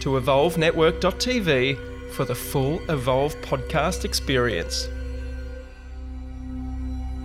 to evolvenetwork.tv for the full Evolve podcast experience.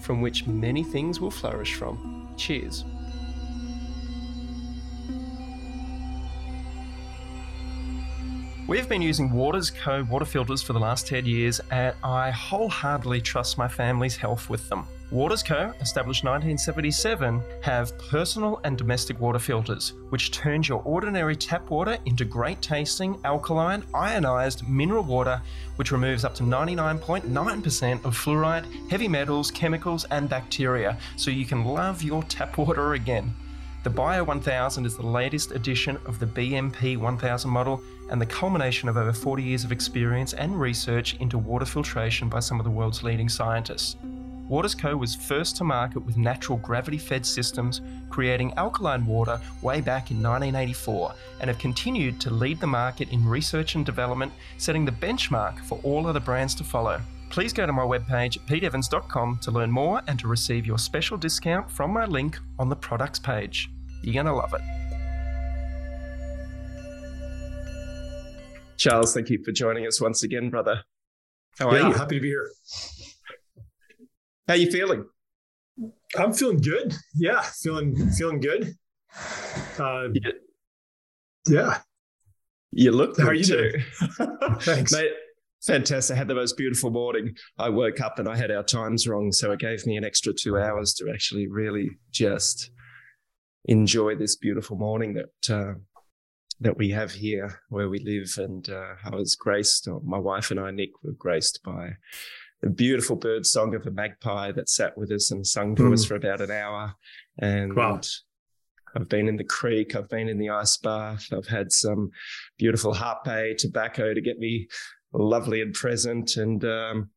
from which many things will flourish from. Cheers. We've been using Waters Co. water filters for the last 10 years, and I wholeheartedly trust my family's health with them. Waters Co., established 1977, have personal and domestic water filters, which turns your ordinary tap water into great tasting, alkaline, ionized mineral water, which removes up to 99.9% of fluoride, heavy metals, chemicals, and bacteria, so you can love your tap water again. The Bio 1000 is the latest edition of the BMP 1000 model and the culmination of over 40 years of experience and research into water filtration by some of the world's leading scientists. Waters Co. was first to market with natural gravity fed systems, creating alkaline water way back in 1984, and have continued to lead the market in research and development, setting the benchmark for all other brands to follow. Please go to my webpage, peteevans.com, to learn more and to receive your special discount from my link on the products page. You're going to love it. Charles, thank you for joining us once again, brother. How are yeah, you? Happy to be here. How you feeling? I'm feeling good. Yeah, feeling feeling good. Uh, yeah. yeah. You look. How are you too. doing? Thanks, mate. Fantastic. I had the most beautiful morning. I woke up and I had our times wrong, so it gave me an extra two hours to actually really just enjoy this beautiful morning that uh, that we have here where we live. And uh, I was graced. my wife and I, Nick, were graced by a beautiful bird song of a magpie that sat with us and sung to mm. us for about an hour. And wow. I've been in the creek, I've been in the ice bath, I've had some beautiful hape tobacco to get me lovely and present, and um,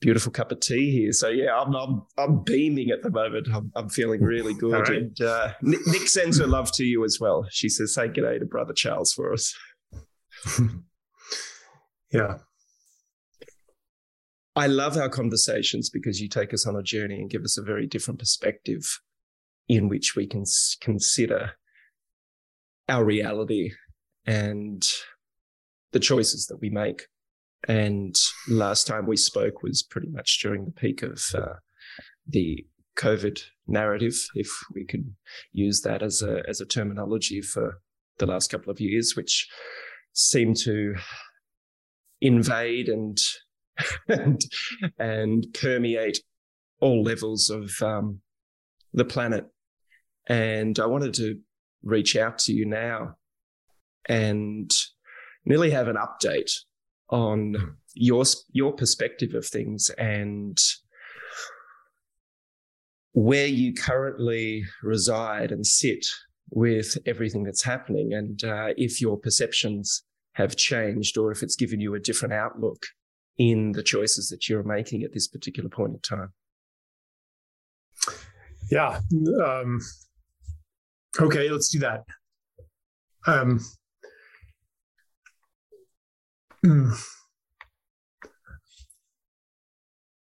beautiful cup of tea here. So yeah, I'm I'm, I'm beaming at the moment. I'm, I'm feeling really good. Right. And uh, Nick, Nick sends her love to you as well. She says, "Say g'day to brother Charles for us." yeah, I love our conversations because you take us on a journey and give us a very different perspective in which we can consider our reality and the choices that we make. And last time we spoke was pretty much during the peak of uh, the COVID narrative, if we can use that as a as a terminology for the last couple of years, which seemed to invade and and, and permeate all levels of um, the planet. And I wanted to reach out to you now and nearly have an update on your your perspective of things and where you currently reside and sit with everything that's happening and uh, if your perceptions have changed or if it's given you a different outlook in the choices that you're making at this particular point in time? Yeah. Um, okay, let's do that. Um, hmm.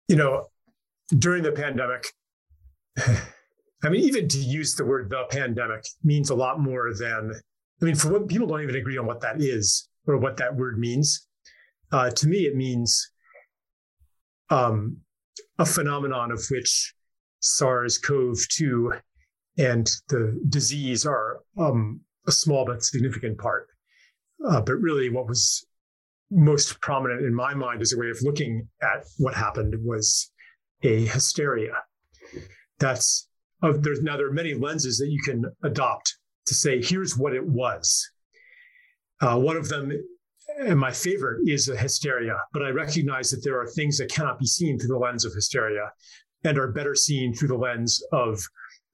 you know, during the pandemic, I mean, even to use the word the pandemic means a lot more than, I mean, for what people don't even agree on what that is or what that word means. Uh, to me, it means um, a phenomenon of which SARS-CoV-2 and the disease are um, a small but significant part. Uh, but really, what was most prominent in my mind as a way of looking at what happened was a hysteria. That's there's now there are many lenses that you can adopt to say here's what it was. Uh, one of them, and my favorite, is hysteria. But I recognize that there are things that cannot be seen through the lens of hysteria, and are better seen through the lens of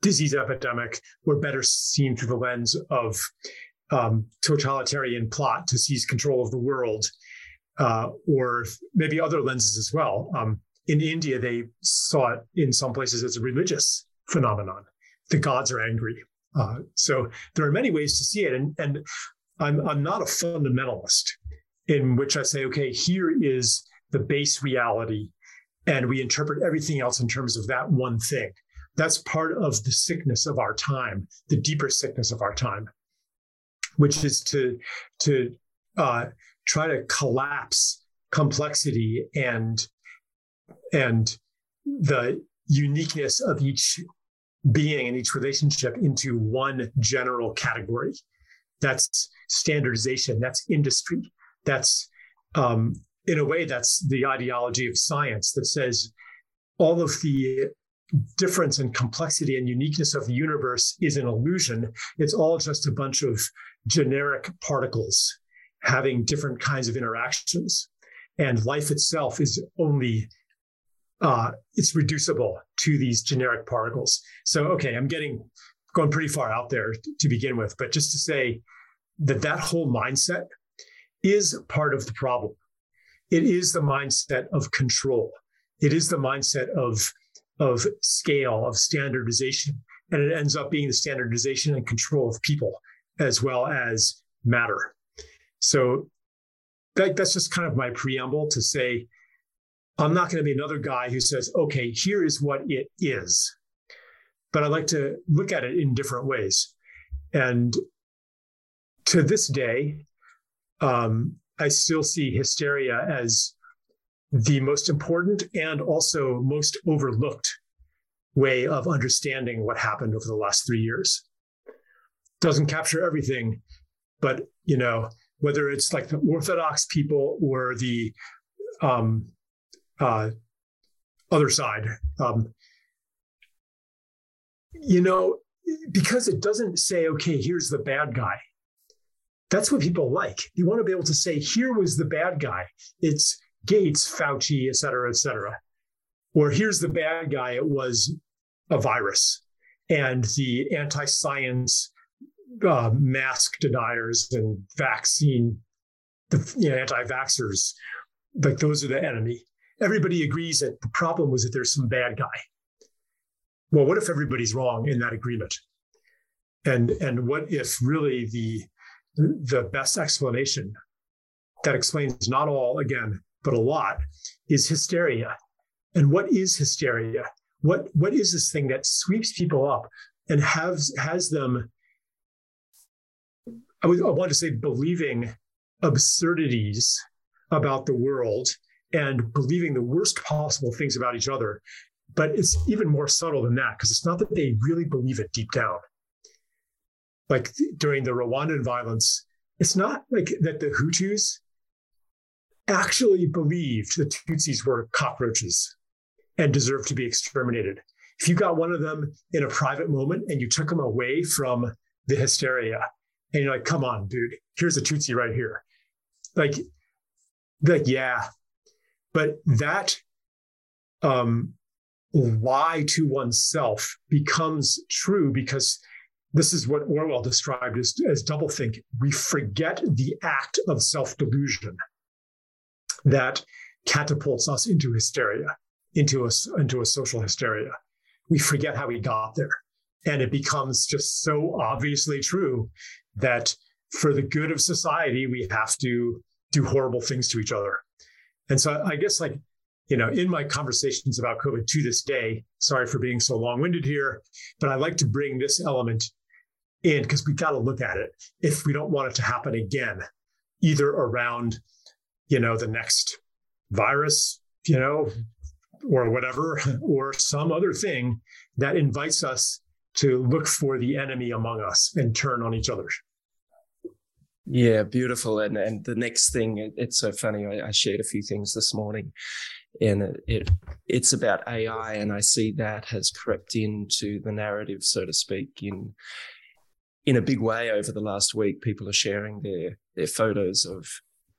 disease epidemic, or better seen through the lens of um, totalitarian plot to seize control of the world, uh, or maybe other lenses as well. Um, in India, they saw it in some places as a religious phenomenon. The gods are angry. Uh, so there are many ways to see it. And, and I'm, I'm not a fundamentalist in which I say, okay, here is the base reality, and we interpret everything else in terms of that one thing. That's part of the sickness of our time, the deeper sickness of our time, which is to, to uh, try to collapse complexity and and the uniqueness of each being and each relationship into one general category. That's standardization. That's industry. That's um, in a way that's the ideology of science that says all of the difference and complexity and uniqueness of the universe is an illusion. It's all just a bunch of generic particles having different kinds of interactions. And life itself is only uh, it's reducible to these generic particles. So, okay, I'm getting going pretty far out there to begin with, but just to say that that whole mindset is part of the problem. It is the mindset of control. It is the mindset of of scale, of standardization, and it ends up being the standardization and control of people as well as matter. So that, that's just kind of my preamble to say I'm not going to be another guy who says, okay, here is what it is. But I like to look at it in different ways. And to this day, um, I still see hysteria as the most important and also most overlooked way of understanding what happened over the last three years. Doesn't capture everything, but you know, whether it's like the Orthodox people or the um, uh, other side. Um, you know, because it doesn't say, okay, here's the bad guy. That's what people like. You want to be able to say, here was the bad guy. It's Gates, Fauci, et cetera, et cetera. Or here's the bad guy. It was a virus. And the anti science uh, mask deniers and vaccine, the you know, anti vaxxers, like those are the enemy everybody agrees that the problem was that there's some bad guy. Well, what if everybody's wrong in that agreement? And and what if really the the best explanation that explains not all again, but a lot is hysteria. And what is hysteria? What what is this thing that sweeps people up and has has them I, would, I want to say believing absurdities about the world and believing the worst possible things about each other. But it's even more subtle than that because it's not that they really believe it deep down. Like during the Rwandan violence, it's not like that the Hutus actually believed the Tutsis were cockroaches and deserved to be exterminated. If you got one of them in a private moment and you took them away from the hysteria, and you're like, come on, dude, here's a Tutsi right here. Like, like, yeah, but that um, lie to oneself becomes true because this is what Orwell described as, as doublethink. We forget the act of self delusion that catapults us into hysteria, into a, into a social hysteria. We forget how we got there. And it becomes just so obviously true that for the good of society, we have to do horrible things to each other. And so I guess like, you know, in my conversations about COVID to this day, sorry for being so long-winded here, but I like to bring this element in because we've got to look at it if we don't want it to happen again, either around, you know, the next virus, you know, or whatever, or some other thing that invites us to look for the enemy among us and turn on each other. Yeah, beautiful. And and the next thing, it, it's so funny. I, I, shared a few things this morning, and it, it it's about AI, and I see that has crept into the narrative, so to speak, in in a big way over the last week. People are sharing their their photos of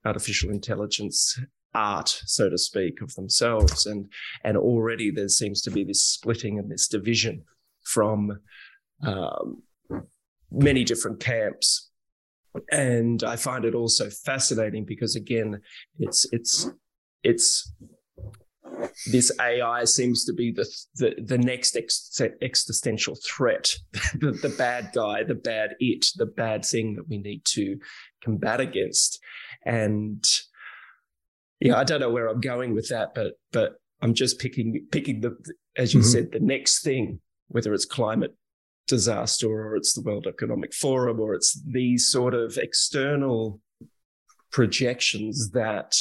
artificial intelligence art, so to speak, of themselves, and and already there seems to be this splitting and this division from um, many different camps and I find it also fascinating because again, it's it's it's this AI seems to be the the, the next ex- existential threat, the, the bad guy, the bad it, the bad thing that we need to combat against. And yeah, I don't know where I'm going with that, but but I'm just picking picking the as you mm-hmm. said, the next thing, whether it's climate disaster or it's the World Economic Forum or it's these sort of external projections that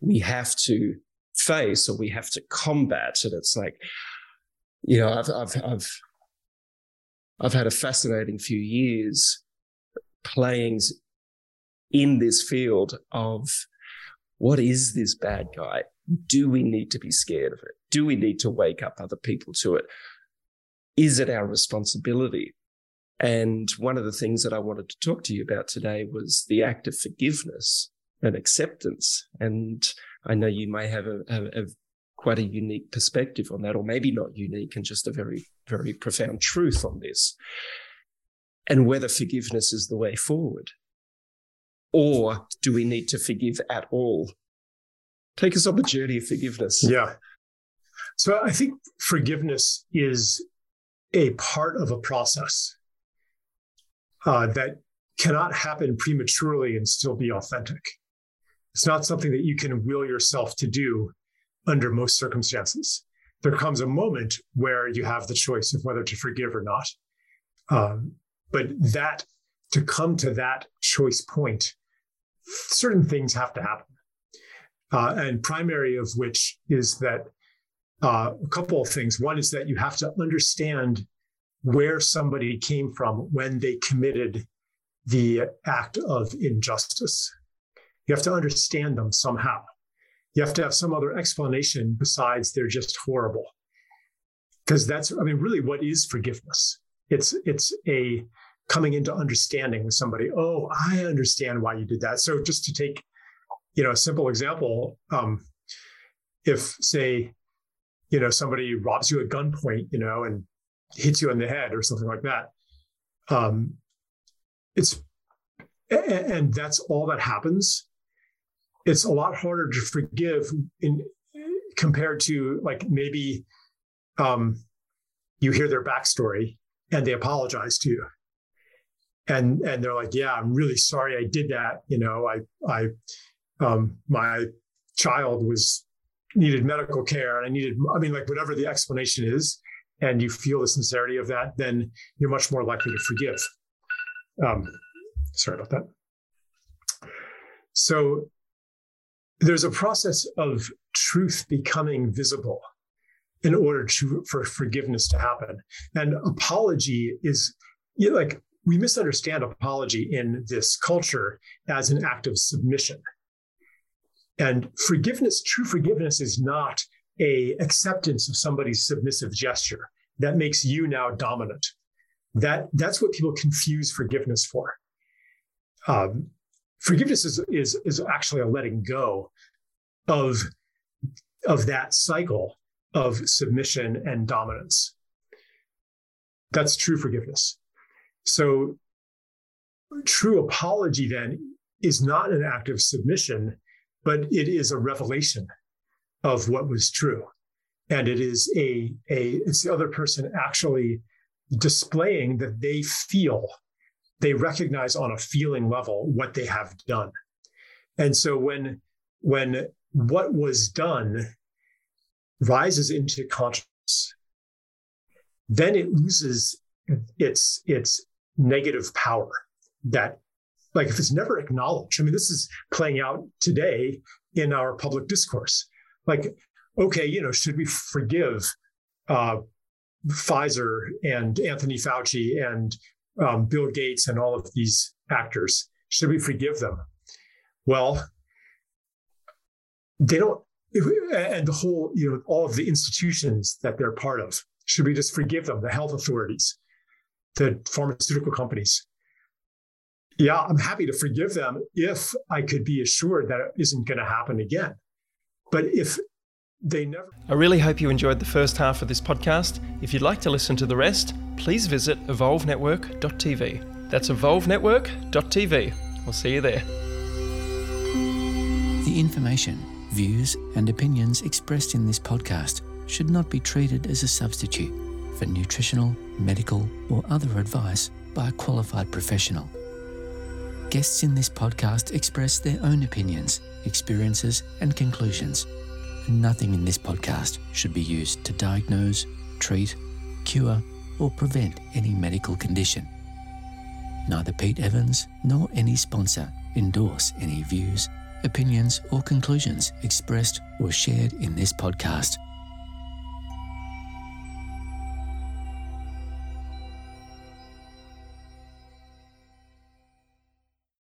we have to face or we have to combat. And it's like, you know, I've, I've, I've, I've had a fascinating few years playing in this field of what is this bad guy? Do we need to be scared of it? Do we need to wake up other people to it? is it our responsibility? And one of the things that I wanted to talk to you about today was the act of forgiveness and acceptance. And I know you may have a, a, a quite a unique perspective on that, or maybe not unique and just a very, very profound truth on this. And whether forgiveness is the way forward. Or do we need to forgive at all? Take us on the journey of forgiveness. Yeah. So I think forgiveness is a part of a process uh, that cannot happen prematurely and still be authentic. It's not something that you can will yourself to do under most circumstances. There comes a moment where you have the choice of whether to forgive or not. Um, but that to come to that choice point, certain things have to happen. Uh, and primary of which is that uh, a couple of things. One is that you have to understand where somebody came from when they committed the act of injustice. You have to understand them somehow. You have to have some other explanation besides they're just horrible. Because that's, I mean, really, what is forgiveness? It's it's a coming into understanding with somebody. Oh, I understand why you did that. So just to take, you know, a simple example, um, if say you know somebody robs you at gunpoint you know and hits you on the head or something like that um it's and that's all that happens it's a lot harder to forgive in compared to like maybe um you hear their backstory and they apologize to you and and they're like yeah i'm really sorry i did that you know i i um my child was needed medical care and I needed, I mean, like whatever the explanation is, and you feel the sincerity of that, then you're much more likely to forgive. Um, sorry about that. So there's a process of truth becoming visible in order to for forgiveness to happen. And apology is you know, like we misunderstand apology in this culture as an act of submission. And forgiveness, true forgiveness is not a acceptance of somebody's submissive gesture that makes you now dominant. That that's what people confuse forgiveness for. Um, forgiveness is, is is actually a letting go of of that cycle of submission and dominance. That's true forgiveness. So, true apology then is not an act of submission but it is a revelation of what was true. And it is a, a it's the other person actually displaying that they feel, they recognize on a feeling level what they have done. And so when when what was done rises into consciousness, then it loses its its negative power that like if it's never acknowledged i mean this is playing out today in our public discourse like okay you know should we forgive uh, pfizer and anthony fauci and um, bill gates and all of these actors Should we forgive them? Well, they don't, and the whole, you know, all of the institutions that they're part of. Should we just forgive them, the health authorities, the pharmaceutical companies? Yeah, I'm happy to forgive them if I could be assured that it isn't going to happen again. But if they never. I really hope you enjoyed the first half of this podcast. If you'd like to listen to the rest, please visit evolvenetwork.tv. That's evolvenetwork.tv. We'll see you there. The information, views, and opinions expressed in this podcast should not be treated as a substitute for nutritional, medical, or other advice by a qualified professional. Guests in this podcast express their own opinions, experiences, and conclusions. Nothing in this podcast should be used to diagnose, treat, cure, or prevent any medical condition. Neither Pete Evans nor any sponsor endorse any views, opinions, or conclusions expressed or shared in this podcast.